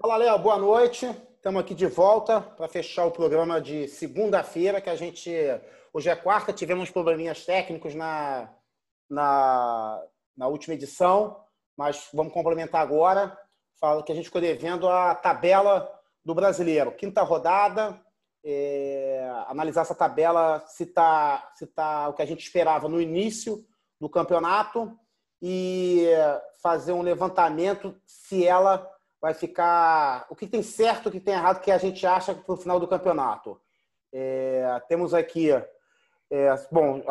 Fala, Léo, boa noite. Estamos aqui de volta para fechar o programa de segunda-feira, que a gente. Hoje é quarta, tivemos probleminhas técnicos na, na, na última edição, mas vamos complementar agora. Fala que a gente ficou devendo a tabela do brasileiro. Quinta rodada, é, analisar essa tabela, se está se tá o que a gente esperava no início do campeonato e fazer um levantamento se ela vai ficar. O que tem certo, o que tem errado, que a gente acha para o final do campeonato. É, temos aqui, é, bom,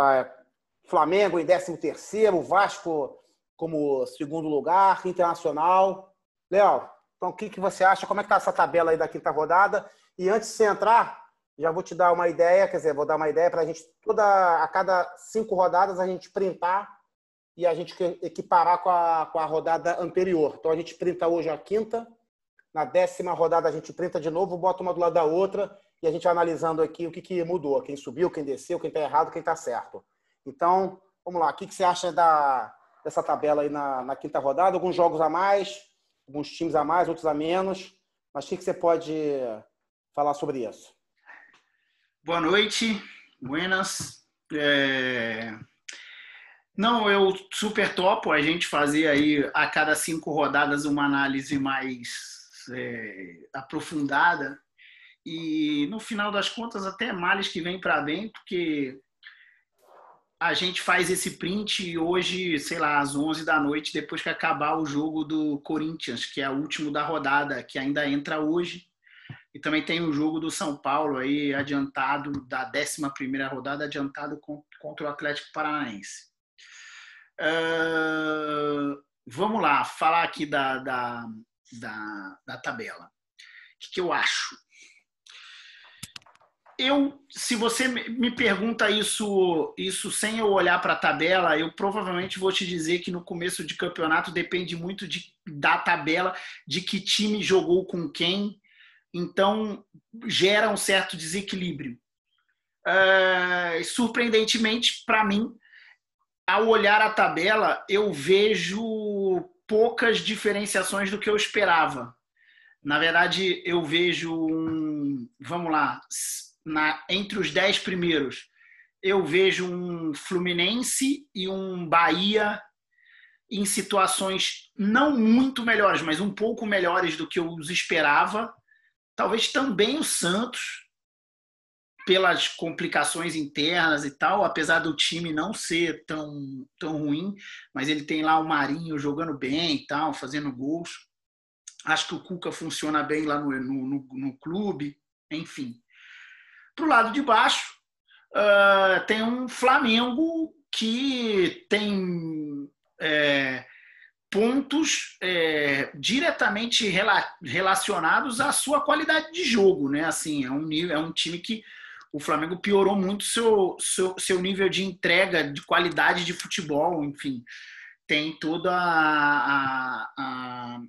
Flamengo em 13 terceiro, Vasco como segundo lugar, Internacional. Léo, então o que, que você acha? Como é que está essa tabela aí da quinta rodada? E antes de você entrar, já vou te dar uma ideia, quer dizer, vou dar uma ideia para a gente, toda, a cada cinco rodadas, a gente printar e a gente equiparar com a, com a rodada anterior. Então a gente printa hoje a quinta, na décima rodada a gente printa de novo, bota uma do lado da outra e a gente vai analisando aqui o que, que mudou, quem subiu, quem desceu, quem está errado, quem está certo. Então, vamos lá, o que, que você acha da, dessa tabela aí na, na quinta rodada? Alguns jogos a mais, alguns times a mais, outros a menos, mas o que, que você pode falar sobre isso? Boa noite, buenas. É... Não, eu super topo a gente fazer aí a cada cinco rodadas uma análise mais é, aprofundada e no final das contas até males que vem para bem, porque a gente faz esse print hoje, sei lá, às 11 da noite, depois que acabar o jogo do Corinthians, que é o último da rodada, que ainda entra hoje. E também tem o jogo do São Paulo aí adiantado, da 11 rodada, adiantado contra o Atlético Paranaense. Uh, vamos lá, falar aqui da, da, da, da tabela. O que, que eu acho? eu, se você me pergunta isso, isso sem eu olhar para a tabela, eu provavelmente vou te dizer que no começo de campeonato depende muito de, da tabela, de que time jogou com quem, então gera um certo desequilíbrio. Uh, surpreendentemente, para mim, ao olhar a tabela, eu vejo poucas diferenciações do que eu esperava. Na verdade, eu vejo um. Vamos lá, na, entre os dez primeiros, eu vejo um Fluminense e um Bahia em situações não muito melhores, mas um pouco melhores do que eu os esperava. Talvez também o Santos, pelas complicações internas e tal, apesar do time não ser tão, tão ruim, mas ele tem lá o Marinho jogando bem e tal, fazendo gols. Acho que o Cuca funciona bem lá no, no, no, no clube, enfim. Para o lado de baixo, uh, tem um Flamengo que tem é, pontos é, diretamente rela relacionados à sua qualidade de jogo, né? Assim, é um é um time que o Flamengo piorou muito seu, seu, seu nível de entrega, de qualidade de futebol, enfim. Tem toda a, a, a,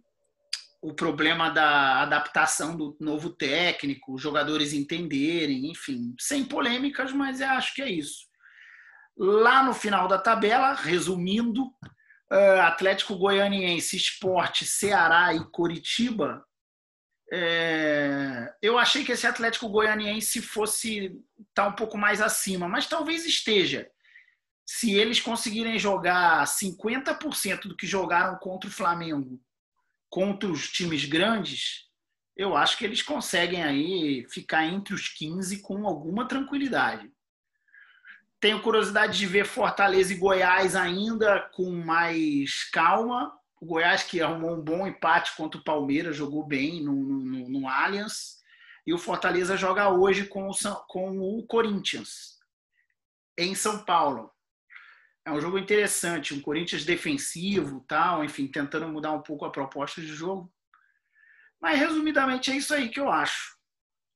o problema da adaptação do novo técnico, os jogadores entenderem, enfim, sem polêmicas, mas acho que é isso. Lá no final da tabela, resumindo, uh, Atlético Goianiense, Esporte, Ceará e Coritiba é, eu achei que esse Atlético Goianiense fosse estar tá um pouco mais acima, mas talvez esteja. Se eles conseguirem jogar 50% do que jogaram contra o Flamengo, contra os times grandes, eu acho que eles conseguem aí ficar entre os 15 com alguma tranquilidade. Tenho curiosidade de ver Fortaleza e Goiás ainda com mais calma, o Goiás, que arrumou um bom empate contra o Palmeiras, jogou bem no, no, no Allianz. E o Fortaleza joga hoje com o, com o Corinthians, em São Paulo. É um jogo interessante, um Corinthians defensivo, tal, enfim, tentando mudar um pouco a proposta de jogo. Mas resumidamente é isso aí que eu acho.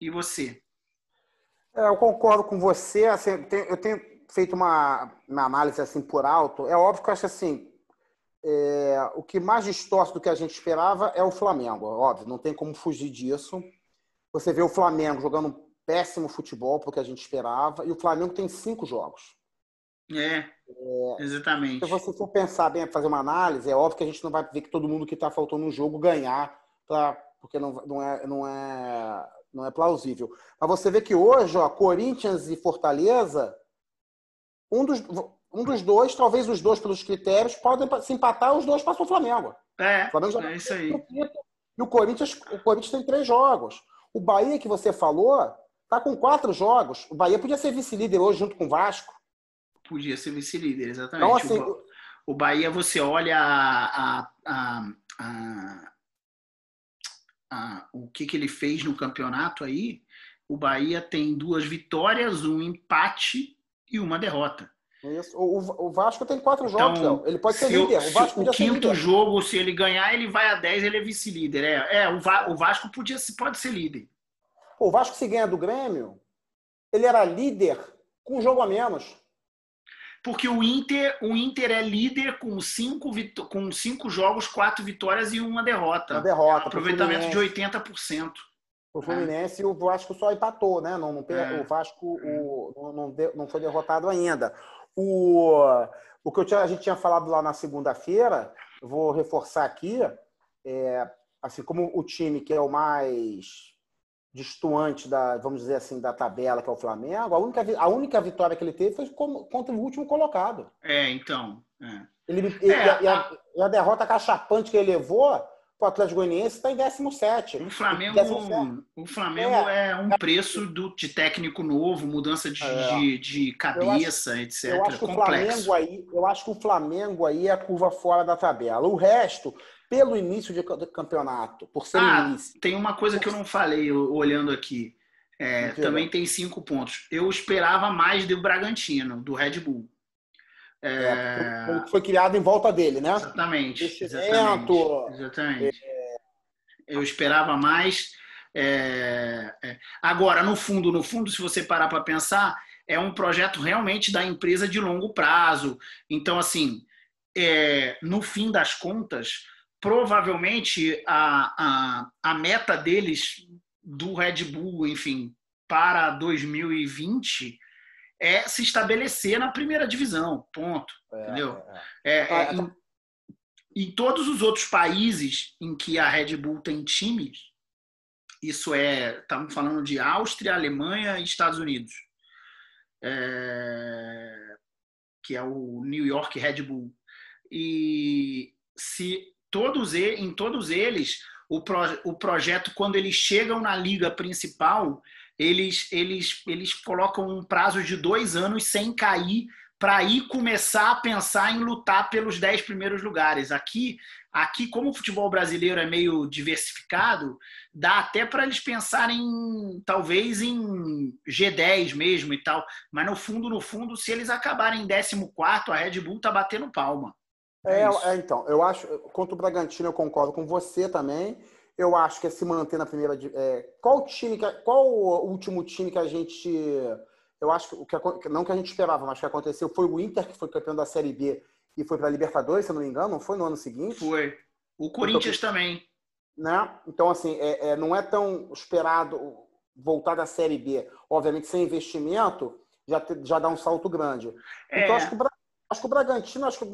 E você? É, eu concordo com você. Assim, eu tenho feito uma, uma análise assim por alto. É óbvio que eu acho assim, é, o que mais distorce do que a gente esperava é o Flamengo, óbvio, não tem como fugir disso. Você vê o Flamengo jogando um péssimo futebol, porque a gente esperava, e o Flamengo tem cinco jogos. É, é exatamente. Se você for pensar bem, fazer uma análise, é óbvio que a gente não vai ver que todo mundo que está faltando no jogo ganhar para porque não, não, é, não, é, não é plausível. Mas você vê que hoje, ó, Corinthians e Fortaleza, um dos, um dos dois, talvez os dois pelos critérios, podem se empatar, os dois passam o Flamengo. É, o Flamengo é isso aí. E o Corinthians, o Corinthians tem três jogos. O Bahia, que você falou, tá com quatro jogos. O Bahia podia ser vice-líder hoje junto com o Vasco. Podia ser vice-líder, exatamente. Então, assim, o, o Bahia, você olha a, a, a, a, a o que, que ele fez no campeonato aí. O Bahia tem duas vitórias, um empate e uma derrota. Isso. O, o Vasco tem quatro jogos, então, Ele pode ser líder. O, Vasco o quinto jogo, se ele ganhar, ele vai a 10, ele é vice-líder. É, é o, Va, o Vasco podia, pode ser líder. o Vasco, se ganha do Grêmio, ele era líder com um jogo a menos. Porque o Inter, o Inter é líder com cinco, com cinco jogos, quatro vitórias e uma derrota. Uma derrota. aproveitamento de 80%. O Fluminense é. o Vasco só empatou, né? Não, não, é. O Vasco o, não, não, não foi derrotado ainda. O, o que tinha, a gente tinha falado lá na segunda-feira, vou reforçar aqui, é, assim como o time que é o mais distoante da, vamos dizer assim, da tabela, que é o Flamengo, a única, a única vitória que ele teve foi contra o último colocado. É, então. É. Ele, ele, é, a, a... e, a, derrota cachapante que ele levou o Atlético Goianiense está em 17. O Flamengo, 17. o Flamengo é. é um preço do, de técnico novo, mudança de, é. de, de, cabeça, eu acho, etc. Eu acho, que o Flamengo aí, eu acho que o Flamengo aí é a curva fora da tabela. O resto, pelo início de campeonato, por ser ah, início. Tem uma coisa que eu não falei olhando aqui. É, também tem cinco pontos. Eu esperava mais do Bragantino, do Red Bull. É... é foi criado em volta dele, né? Exatamente. Exatamente. exatamente. É... Eu esperava mais. É... é. Agora, no fundo, no fundo, se você parar para pensar, é um projeto realmente da empresa de longo prazo. Então, assim, é... no fim das contas, provavelmente a, a, a meta deles do Red Bull, enfim, para 2020 é se estabelecer na primeira divisão, ponto. É, entendeu? É, é. é, é em, em, todos os outros países em que a Red Bull tem times, isso é, estamos falando de Áustria, Alemanha e Estados Unidos, é, que é o New York Red Bull. E se todos em todos eles o, pro, o projeto quando eles chegam na liga principal eles, eles, eles colocam um prazo de dois anos sem cair para aí começar a pensar em lutar pelos dez primeiros lugares. Aqui, aqui como o futebol brasileiro é meio diversificado, dá até para eles pensarem talvez em G10 mesmo e tal. Mas no fundo, no fundo, se eles acabarem em 14, a Red Bull tá batendo palma. É, é, é, então, eu acho, contra o Bragantino eu concordo com você também eu acho que é se manter na primeira. É, qual time, que, qual o último time que a gente. Eu acho que, o que não que a gente esperava, mas que aconteceu foi o Inter, que foi campeão da Série B e foi para a Libertadores, se eu não me engano, não foi no ano seguinte? Foi. O Corinthians então, também. Né? Então, assim, é, é, não é tão esperado voltar da Série B. Obviamente, sem investimento, já, te, já dá um salto grande. É. Então, acho que, o, acho que o Bragantino acho que,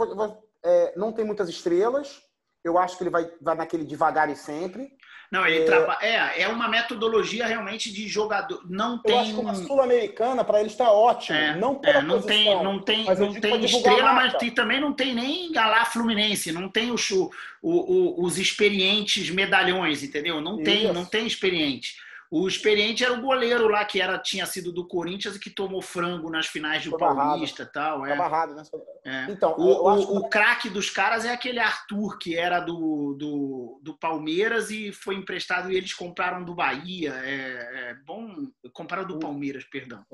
é, não tem muitas estrelas eu acho que ele vai, vai naquele devagar e sempre. Não, ele é... É, é uma metodologia realmente de jogador. Não tem. Eu acho que uma sul-americana para ele está ótimo. É, não é, não posição, tem, não tem, mas não tem estrela, mas tem, também não tem nem galá Fluminense, não tem o, o, o, os experientes medalhões, entendeu? Não tem, Isso. não tem experiente. O experiente era o goleiro lá, que era, tinha sido do Corinthians e que tomou frango nas finais do Paulista e tal. É. Barrado, né? É. Então, o, o, o craque dos caras é aquele Arthur, que era do, do, do, Palmeiras e foi emprestado e eles compraram do Bahia. É, é bom. Compraram do Palmeiras, perdão.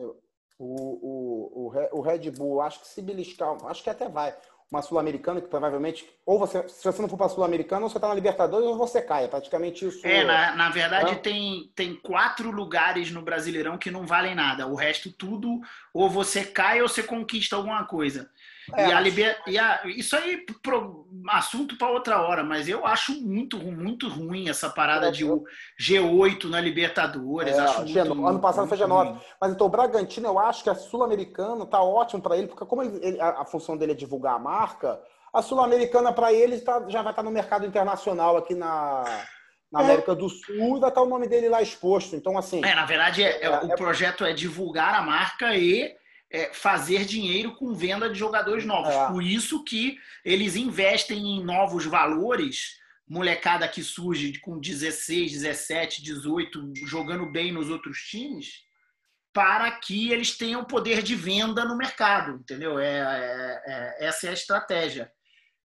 O, o, o, Red Bull, acho que se beliscar, acho que até vai uma Sul-Americana, que provavelmente, ou você, se você não for para a Sul-Americana, ou você está na Libertadores ou você cai. É praticamente isso. É, na, na verdade, é. tem, tem quatro lugares no Brasileirão que não valem nada. O resto, tudo, ou você cai ou você conquista alguma coisa. É, e a liber... e a... Isso aí, pro... assunto para outra hora, mas eu acho muito, muito ruim essa parada é, de o G8 na Libertadores. É, acho muito, ano passado foi G9. Ruim. Mas então o Bragantino, eu acho que a Sul-Americana tá ótimo para ele, porque como ele, a, função dele é divulgar a marca, a Sul-Americana para ele tá, já vai estar tá no mercado internacional aqui na na América do Sul vai estar o nome dele lá exposto. Então, assim. É, na verdade, é, é, o projeto é divulgar a marca e é, fazer dinheiro com venda de jogadores novos. É. Por isso que eles investem em novos valores. Molecada que surge com 16, 17, 18, jogando bem nos outros times, para que eles tenham poder de venda no mercado, entendeu? É, é, é essa é a estratégia.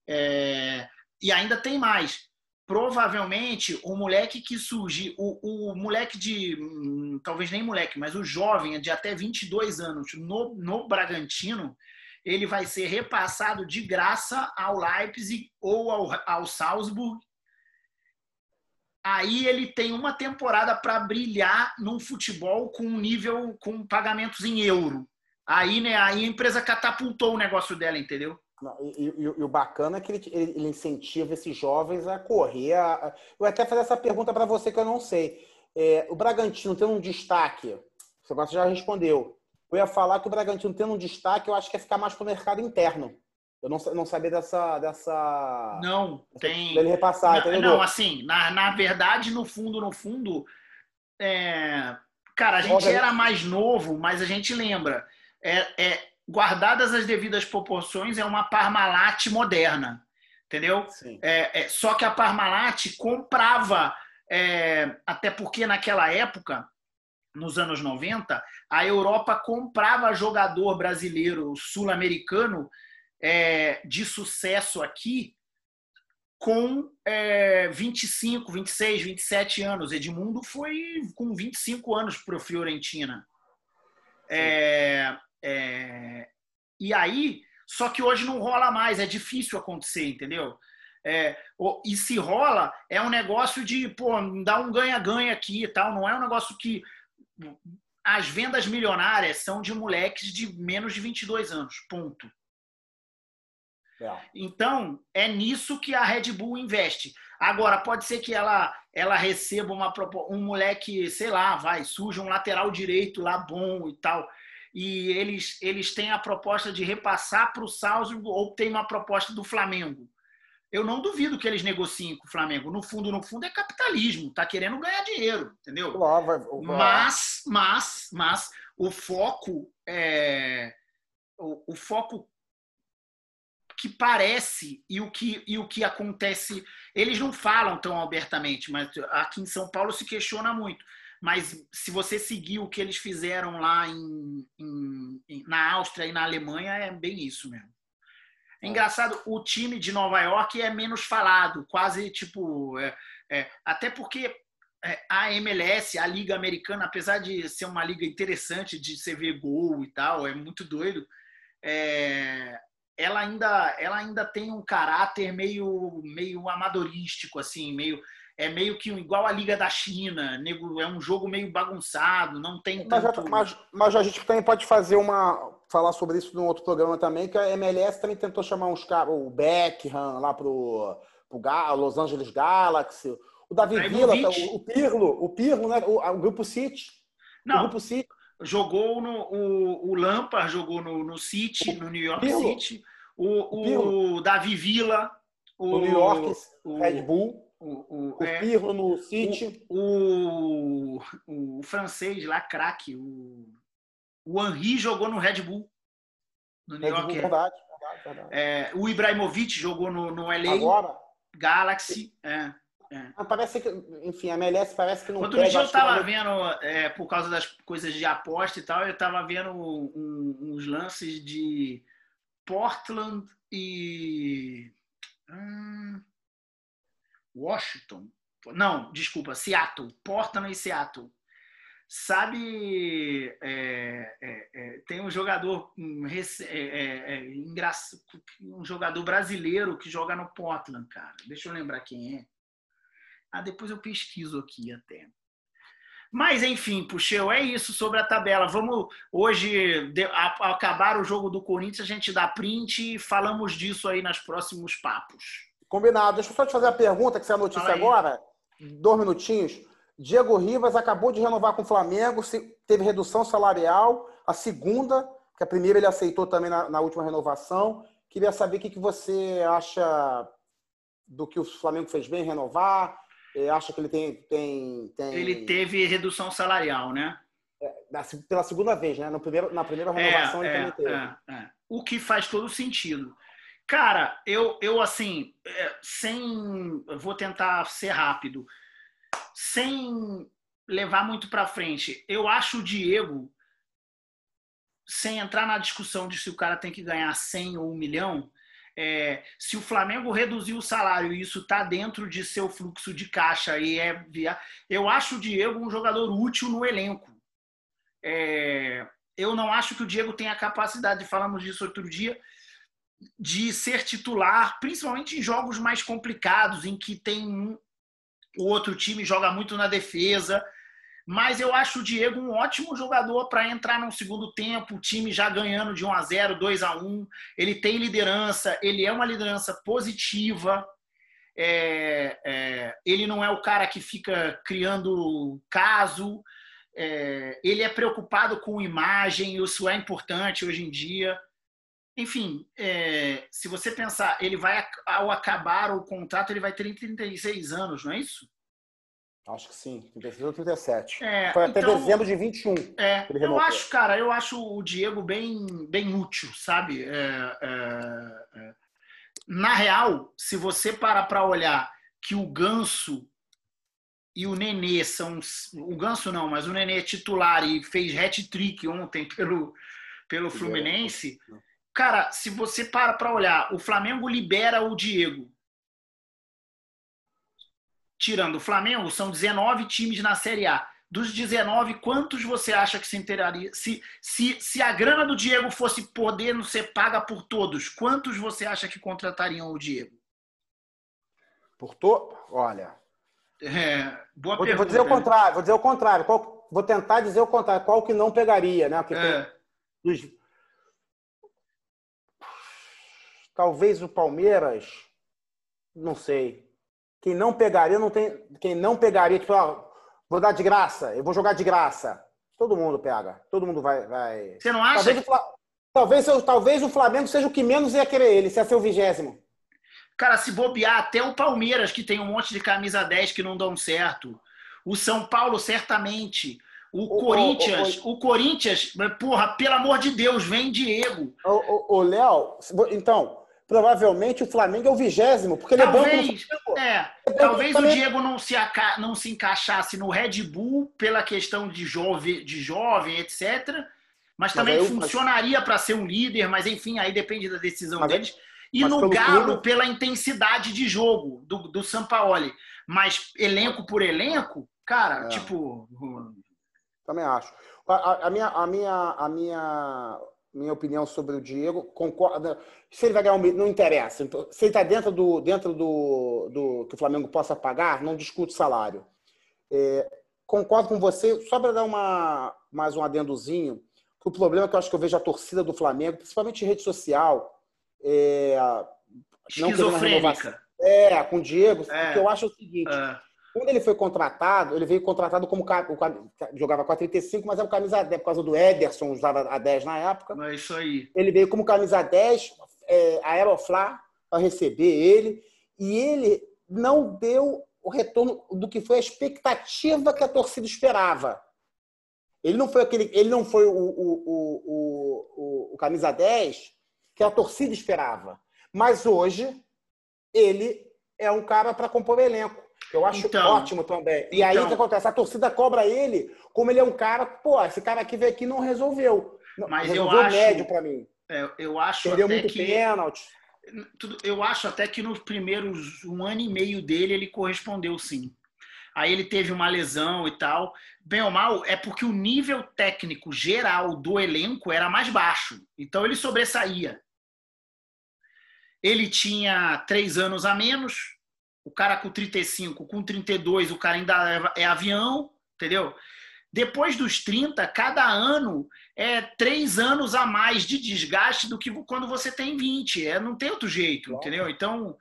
É, e ainda tem mais provavelmente o moleque que surge, o, o moleque de, hum, talvez nem moleque, mas o jovem de até 22 anos no, no Bragantino, ele vai ser repassado de graça ao Leipzig ou ao, ao Salzburg. Aí ele tem uma temporada para brilhar num futebol com nível com pagamentos em euro. Aí, né, aí a empresa catapultou o negócio dela, entendeu? E, e, e, o bacana é que ele, ele, incentiva esses jovens a correr. A, a... Eu até fazer essa pergunta para você que eu não sei. É, o Bragantino tendo um destaque, você já respondeu. Eu ia falar que o Bragantino tendo um destaque, eu acho que é ficar mais para o mercado interno. Eu não, não sabia dessa. dessa não, tem. Dele repassar, não, entendeu? Não, assim, na, na verdade, no fundo, no fundo, é... cara, a gente era mais novo, mas a gente lembra. É, é, guardadas as devidas proporções, é uma Parmalat moderna, entendeu? É, é, só que a Parmalat comprava, é, até porque naquela época, nos anos 90, a Europa comprava jogador brasileiro, sul-americano, é, de sucesso aqui, com é, 25, 26, 27 anos. Edmundo foi com 25 anos para o Fiorentina. É, é, e aí, só que hoje não rola mais, é difícil acontecer, entendeu? É, e se rola, é um negócio de, pô, dá um ganha-ganha aqui e tal, não é um negócio que. As vendas milionárias são de moleques de menos de 22 anos, ponto. É. Então, é nisso que a Red Bull investe. Agora, pode ser que ela, ela receba uma, um moleque, sei lá, vai, surge um lateral direito lá bom e tal e eles, eles têm a proposta de repassar para o Salzburg ou tem uma proposta do Flamengo. Eu não duvido que eles negociem com o Flamengo. No fundo, no fundo, é capitalismo, tá querendo ganhar dinheiro, entendeu? Mas, mas, mas o foco é o, o foco que parece e o que, e o que acontece. Eles não falam tão abertamente, mas aqui em São Paulo se questiona muito mas se você seguir o que eles fizeram lá em, em, na Áustria e na Alemanha, é bem isso mesmo. É engraçado, o time de Nova York é menos falado, quase tipo. É, é, até porque é, a MLS, a Liga Americana, apesar de ser uma liga interessante de você ver gol e tal, é muito doido, é, ela, ainda, ela ainda tem um caráter meio, meio amadorístico, assim, meio é meio que igual a Liga da China, é um jogo meio bagunçado, não tem tanto... Mas, mas, a gente também pode fazer uma... falar sobre isso num outro programa também, que a MLS também tentou chamar uns caras, o Beckham lá pro, pro Los Angeles Galaxy, o Davi Villa, o, o Pirlo, o Pirlo, né? o, o Grupo City. Não, o Grupo City. jogou no... O, o Lampard jogou no, no City, no New York Pirlo. City, o, o Davi Villa... O, o New York Red Bull o, o, o é, Pirlo no City. O, o, o francês lá, craque, o, o Henri jogou no Red Bull. No New York. Bull, é. verdade, verdade, verdade. É, o Ibrahimovic jogou no, no LA. Agora? Galaxy. É, é. Parece que, enfim, a MLS parece que não Outro dia eu estava vendo, é, por causa das coisas de aposta e tal, eu estava vendo um, uns lances de Portland e. Hum, Washington. Não, desculpa, Seattle. Portland e Seattle. Sabe, é, é, é, tem um jogador um, é, é, um jogador brasileiro que joga no Portland, cara. Deixa eu lembrar quem é. Ah, depois eu pesquiso aqui até. Mas enfim, Puxeu, é isso sobre a tabela. Vamos hoje de, a, acabar o jogo do Corinthians, a gente dá print e falamos disso aí nos próximos papos. Combinado. Deixa eu só te fazer a pergunta, que você é a notícia agora. Dois minutinhos. Diego Rivas acabou de renovar com o Flamengo, teve redução salarial. A segunda, que a primeira ele aceitou também na, na última renovação. Queria saber o que, que você acha do que o Flamengo fez bem renovar. acha que ele tem, tem, tem... Ele teve redução salarial, né? É, pela segunda vez, né? No primeiro, na primeira renovação é, ele é, também teve. É, é, o que faz todo sentido. Cara, eu, eu assim, é, sem. Vou tentar ser rápido. Sem levar muito para frente, eu acho o Diego, sem entrar na discussão de se o cara tem que ganhar 100 ou 1 milhão, é, se o Flamengo reduzir o salário e isso está dentro de seu fluxo de caixa e é via... eu acho o Diego um jogador útil no elenco. É, eu não acho que o Diego tenha a capacidade, falamos disso outro dia, de ser titular, principalmente em jogos mais complicados, em que tem um, o outro time joga muito na defesa. Mas eu acho o Diego um ótimo jogador para entrar no segundo tempo, o time já ganhando de 1 a 0 2 a 1 Ele tem liderança, ele é uma liderança positiva. É, é, ele não é o cara que fica criando caso. É, ele é preocupado com imagem, isso é importante hoje em dia. Enfim, é, se você pensar, ele vai, ao acabar o contrato, ele vai ter 36 anos, não é isso? Acho que sim, 36 ou 37. É, Foi até então, dezembro de 21. É, eu acho, cara, eu acho o Diego bem, bem útil, sabe? É, é, é. na real, se você parar para olhar que o Ganso e o Nenê são. O Ganso não, mas o Nenê é titular e fez hat-trick ontem pelo, pelo Fluminense. Cara, se você para para olhar, o Flamengo libera o Diego. Tirando o Flamengo, são 19 times na Série A. Dos 19, quantos você acha que se inteiraria? Se, se, se a grana do Diego fosse poder ser paga por todos, quantos você acha que contratariam o Diego? Por to... Olha, é, boa vou, pergunta. Vou dizer o contrário, vou dizer o contrário. Qual, vou tentar dizer o contrário. Qual que não pegaria, né? Porque é. tem, dos... Talvez o Palmeiras, não sei. Quem não pegaria, não tem. Quem não pegaria, tipo, ó, vou dar de graça, eu vou jogar de graça. Todo mundo pega. Todo mundo vai. vai... Você não acha? Talvez, o, talvez, talvez o Flamengo seja o que menos ia querer ele, se é seu vigésimo. Cara, se bobear, até o Palmeiras, que tem um monte de camisa 10 que não dão certo. O São Paulo, certamente. O, o Corinthians, o, o, o, Corinthians, porra, pelo amor de Deus, vem Diego. O, Léo, então, provavelmente o Flamengo é o vigésimo, porque ele talvez, é banco É, é talvez o Diego não se, não se encaixasse no Red Bull pela questão de jovem, de jovem etc. Mas também mas funcionaria para ser um líder, mas enfim, aí depende da decisão mas deles. E Mas no Galo, clube... pela intensidade de jogo do, do Sampaoli. Mas elenco por elenco, cara, é. tipo. Também acho. A, a, minha, a, minha, a minha, minha opinião sobre o Diego, concorda. Se ele vai ganhar um não interessa. Então, se ele está dentro, do, dentro do, do que o Flamengo possa pagar, não discute salário. É, concordo com você, só para dar uma, mais um adendozinho, que o problema é que eu acho que eu vejo a torcida do Flamengo, principalmente em rede social, é, não renovação. É, com o Diego, é. que eu acho o seguinte. É. Quando ele foi contratado, ele veio contratado como jogava com a 35, mas era o camisa 10, por causa do Ederson, usava a 10 na época. É isso aí. Ele veio como camisa 10, é, a Aeroflá para receber ele, e ele não deu o retorno do que foi a expectativa que a torcida esperava. Ele não foi aquele, ele não foi o, o, o, o, o camisa 10 que a torcida esperava. Mas hoje, ele é um cara para compor o elenco. Eu acho então, ótimo também. E então, aí o que acontece? A torcida cobra ele, como ele é um cara, pô, esse cara aqui veio aqui não resolveu. Mas resolveu eu acho, médio para mim. É, eu acho Perdeu até muito que, pênalti. Eu acho até que nos primeiros um ano e meio dele ele correspondeu sim. Aí ele teve uma lesão e tal. Bem ou mal, é porque o nível técnico geral do elenco era mais baixo. Então ele sobressaía. Ele tinha três anos a menos, o cara com 35, com 32, o cara ainda é, é avião, entendeu? Depois dos 30, cada ano é três anos a mais de desgaste do que quando você tem 20. É, não tem outro jeito, entendeu? Então,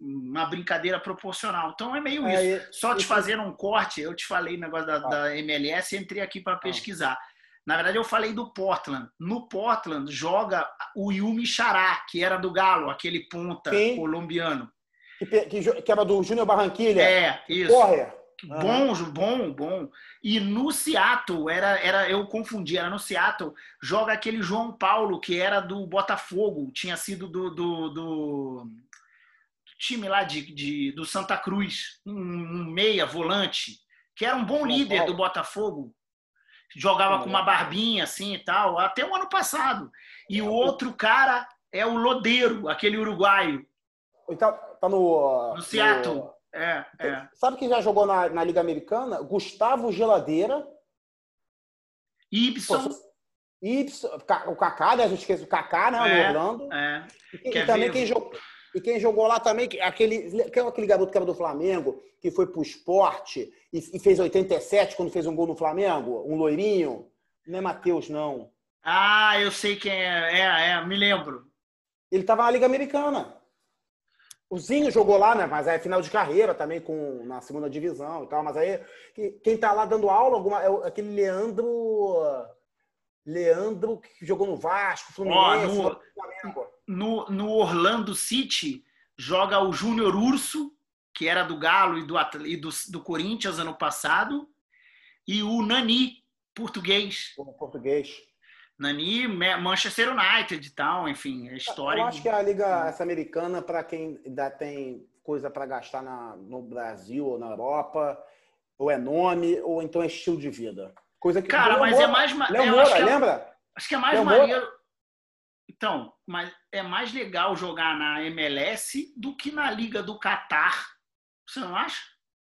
uma brincadeira proporcional. Então é meio é, isso. Só te fazer um corte, eu te falei negócio da, da MLS, entrei aqui para pesquisar. Na verdade, eu falei do Portland. No Portland joga o Yumi Xará, que era do Galo, aquele ponta Sim. colombiano. Que, que, que era do Júnior Barranquilha. É, isso. Corre. Bom, bom, bom. E no Seattle, era, era, eu confundi, era no Seattle, joga aquele João Paulo, que era do Botafogo, tinha sido do, do, do time lá de, de, do Santa Cruz, um, um meia, volante, que era um bom João líder Paulo. do Botafogo. Jogava com uma barbinha assim e tal, até o ano passado. E o outro cara é o Lodeiro, aquele uruguaio. Tá, tá no. No Seattle. No é, é. Sabe quem já jogou na, na Liga Americana? Gustavo Geladeira. Ibson. Ibson. O Kaká, né? A gente esquece o Kaká, né? É, Orlando. É. E, e também quem jogou, e quem jogou lá também, aquele, aquele garoto que era do Flamengo, que foi pro esporte e, e fez 87 quando fez um gol no Flamengo, um loirinho. Não é Matheus, não. Ah, eu sei quem é. É, é, me lembro. Ele estava na Liga Americana. O Zinho jogou lá, né? Mas é final de carreira também com, na segunda divisão e tal. Mas aí quem tá lá dando aula alguma, é aquele Leandro. Leandro que jogou no Vasco, Fluminense, oh, no, no, no, Orlando City joga o Júnior Urso, que era do Galo e do, e do, do Corinthians ano passado, e o Nani, português. Português. Nani, Manchester United e tal, enfim, a história. Eu acho que a liga essa americana para quem ainda tem coisa para gastar na, no Brasil ou na Europa, ou é nome ou então é estilo de vida. Coisa que Cara, mas é Moura, é mais Léo é, Moura, acho é, lembra? Acho que é mais Léo maneiro. Moura. Então, mas é mais legal jogar na MLS do que na liga do Catar. Você não acha?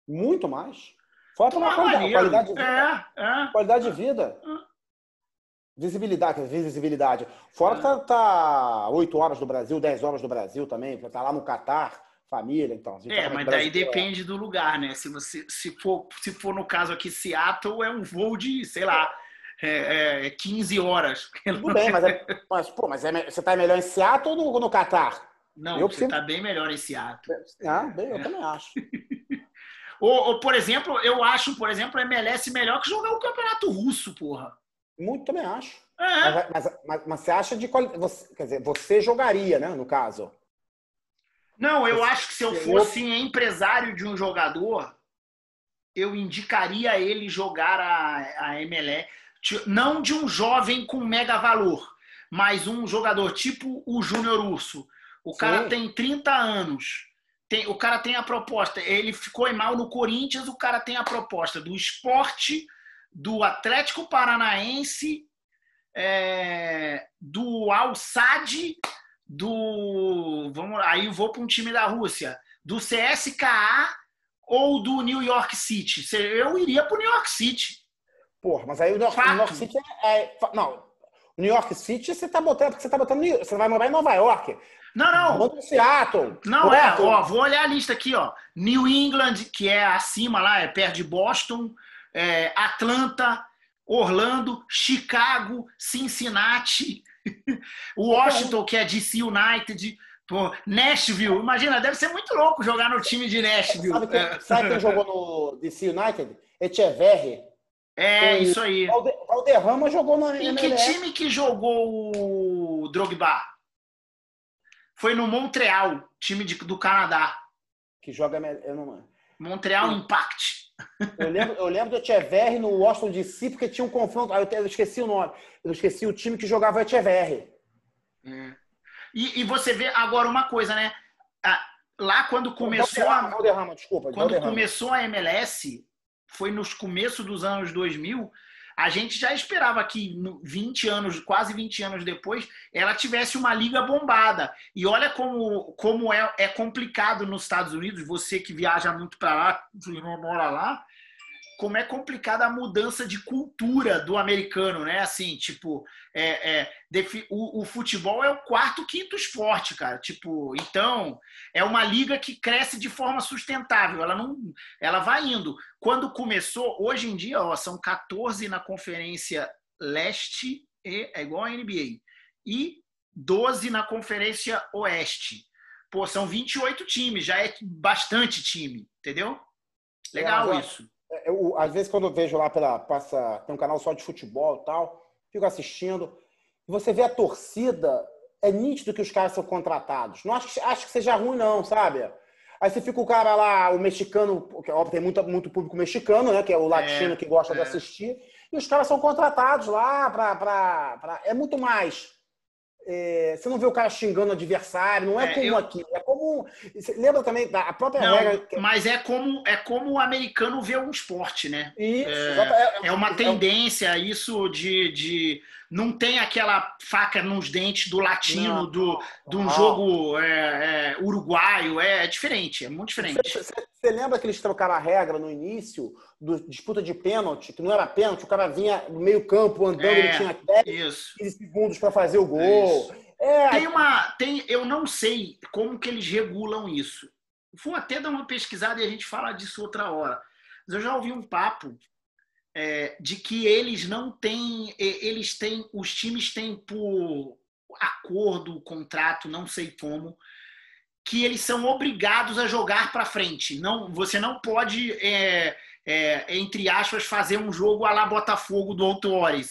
Muito mais. Falta uma qualidade, qualidade de vida. É, é. Qualidade de vida. É. Visibilidade, visibilidade. Fora que tá, tá 8 horas do Brasil, 10 horas do Brasil também, tá lá no Catar, família, então. É, tá mas daí depende do lugar, né? Se você se for, se for no caso aqui Seattle, é um voo de, sei lá, é, é 15 horas. Tudo bem, mas, é, mas, pô, mas é, você tá melhor em Seattle ou no, no Catar? Não, eu você preciso... tá bem melhor em Seattle. Ah, bem, eu é. também acho. ou, ou, por exemplo, eu acho, por exemplo, a MLS melhor que jogar o Campeonato Russo, porra. Muito também acho. É. Mas, mas, mas, mas, você acha de qualidade. Quer dizer, você jogaria, né? No caso. Não, eu acho que se eu fosse eu... empresário de um jogador, eu indicaria ele jogar a, a MLE. Não de um jovem com mega valor, mas um jogador tipo o Júnior Urso. O Sim. cara tem 30 anos. Tem, o cara tem a proposta. Ele ficou mal no Corinthians, o cara tem a proposta do esporte do Atlético Paranaense, é, do Al-Sad, do. Vamos, aí vou para um time da Rússia, do CSKA ou do New York City. Eu iria para o New York City. Porra, mas aí o New, New York City é, é, Não, New York City você está botando, porque você está botando. Você vai morar em Nova York. Não, não. Vou Seattle. Não, é, ó, vou olhar a lista aqui, ó. New England, que é acima lá, é perto de Boston é, Atlanta, Orlando, Chicago, Cincinnati, Washington, que é DC United, pô, Nashville. Imagina, deve ser muito louco jogar no time de Nashville. Sabe quem, é. sabe quem jogou no DC United? Echeverri. É, isso aí. Valderrama jogou no Em que time que jogou o Drogba? Foi no Montreal, time de, do Canadá. Que joga... Eu não... Montreal Impact. Eu lembro, eu lembro do Echeverri no Washington DC, porque tinha um confronto. Aí eu, esqueci o nome. Eu esqueci o time que jogava o Echeverri. É. E, e, você vê agora uma coisa, né? Lá quando começou a. Valderrama, desculpa. Quando Valderrama. começou a MLS, foi nos começos dos anos 2000 a gente já esperava que 20 anos, quase 20 anos depois, ela tivesse uma liga bombada. E olha como, como é, é complicado nos Estados Unidos, você que viaja muito para lá, não mora lá, como é complicada a mudança de cultura do americano, né? Assim, tipo, é, é, o, o, futebol é o quarto, quinto esporte, cara. Tipo, então é uma liga que cresce de forma sustentável. Ela não, ela vai indo. Quando começou, hoje em dia, ó, são 14 na conferência leste e é igual a NBA e 12 na conferência oeste. Pô, são 28 times, já é bastante time, entendeu? Legal é, isso. É, eu, às vezes, quando eu vejo lá pela. Passa, tem um canal só de futebol e tal, fico assistindo. E você vê a torcida, é nítido que os caras são contratados. Não acho, acho que seja ruim, não, sabe? Aí você fica o cara lá, o mexicano, porque óbvio, tem muito, muito público mexicano, né? Que é o latino é, que gosta é. de assistir. E os caras são contratados lá para. É muito mais é, você não vê o cara xingando o adversário, não é, é como eu... aqui. É como. Lembra também da própria não, regra. Mas é como, é como o americano vê um esporte, né? Isso, é, é, é uma tendência, isso de, de. Não tem aquela faca nos dentes do latino, não, do, de um jogo é, é, uruguaio. É, diferente, é muito diferente. Você, você, lembra que eles trocaram a regra no início? do disputa de pênalti, que não era pênalti, o cara vinha no meio-campo andando, é, ele tinha 10 15 segundos para fazer o gol. É, tem uma. Tem, eu não sei como que eles regulam isso. Vou até dar uma pesquisada e a gente fala disso outra hora. Mas eu já ouvi um papo é, de que eles não têm. Eles têm. Os times têm por acordo, contrato, não sei como, que eles são obrigados a jogar para frente. Não, você não pode é, é, entre aspas, fazer um jogo a lá Botafogo do Autuori.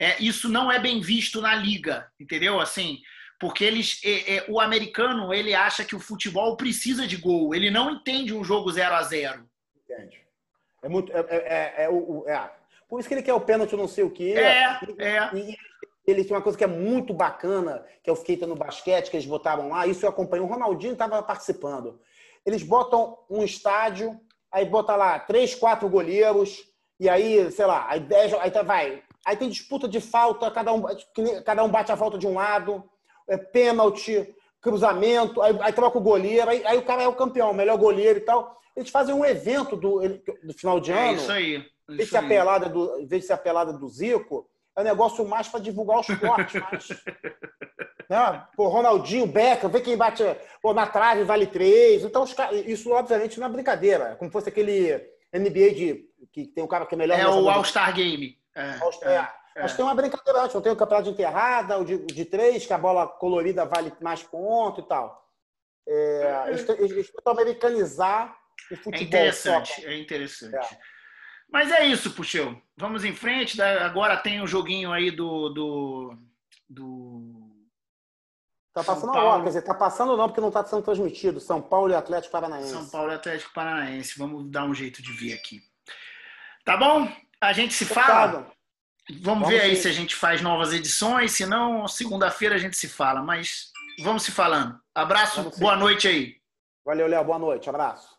É, isso não é bem visto na liga, entendeu? Assim, porque eles, é, é, o americano ele acha que o futebol precisa de gol. Ele não entende um jogo 0 a 0 Entende. É muito. É, é, é, é, Por isso que ele quer o pênalti, não sei o quê. É, é. E, ele tem uma coisa que é muito bacana, que é o skate no basquete, que eles botaram lá. Isso eu acompanho. O Ronaldinho estava participando. Eles botam um estádio aí bota lá três, quatro goleiros, e aí, sei lá, aí, dez, aí tá, vai. Aí tem disputa de falta, cada um, cada um bate a falta de um lado, é, pênalti, cruzamento, aí, aí troca o goleiro, aí, aí, o cara é o campeão, melhor goleiro e tal. Eles fazem um evento do, do final de é ano. É isso aí. Em vez, de ser pelada do, em vez de ser a pelada do Zico, é um negócio mais para divulgar os mais. Né? Pô, Ronaldinho, Beca, vê quem bate pô, na trave, vale três. Então, isso, obviamente, não é brincadeira. É como fosse aquele NBA de que tem um cara que é melhor. É o All-Star Game. É, é, é. Mas tem uma brincadeira antes. Tem o campeonato de enterrada, o de, de três, que a bola colorida vale mais ponto e tal. É, eles, eles tentam americanizar o futebol. É interessante, é interessante. Mas é isso, Puxeu. Vamos em frente. Agora tem o joguinho aí do, do, do Tá passando agora, quer dizer, tá passando não, porque não tá sendo transmitido. São Paulo e Atlético Paranaense. São Paulo e Atlético Paranaense. Vamos dar um jeito de ver aqui. Tá bom? A gente se fala. Vamos, vamos, ver aí se a gente faz novas edições. Se não, segunda-feira a gente se fala. Mas vamos se falando. Abraço, boa noite aí. Valeu, Léo. Boa noite. Abraço.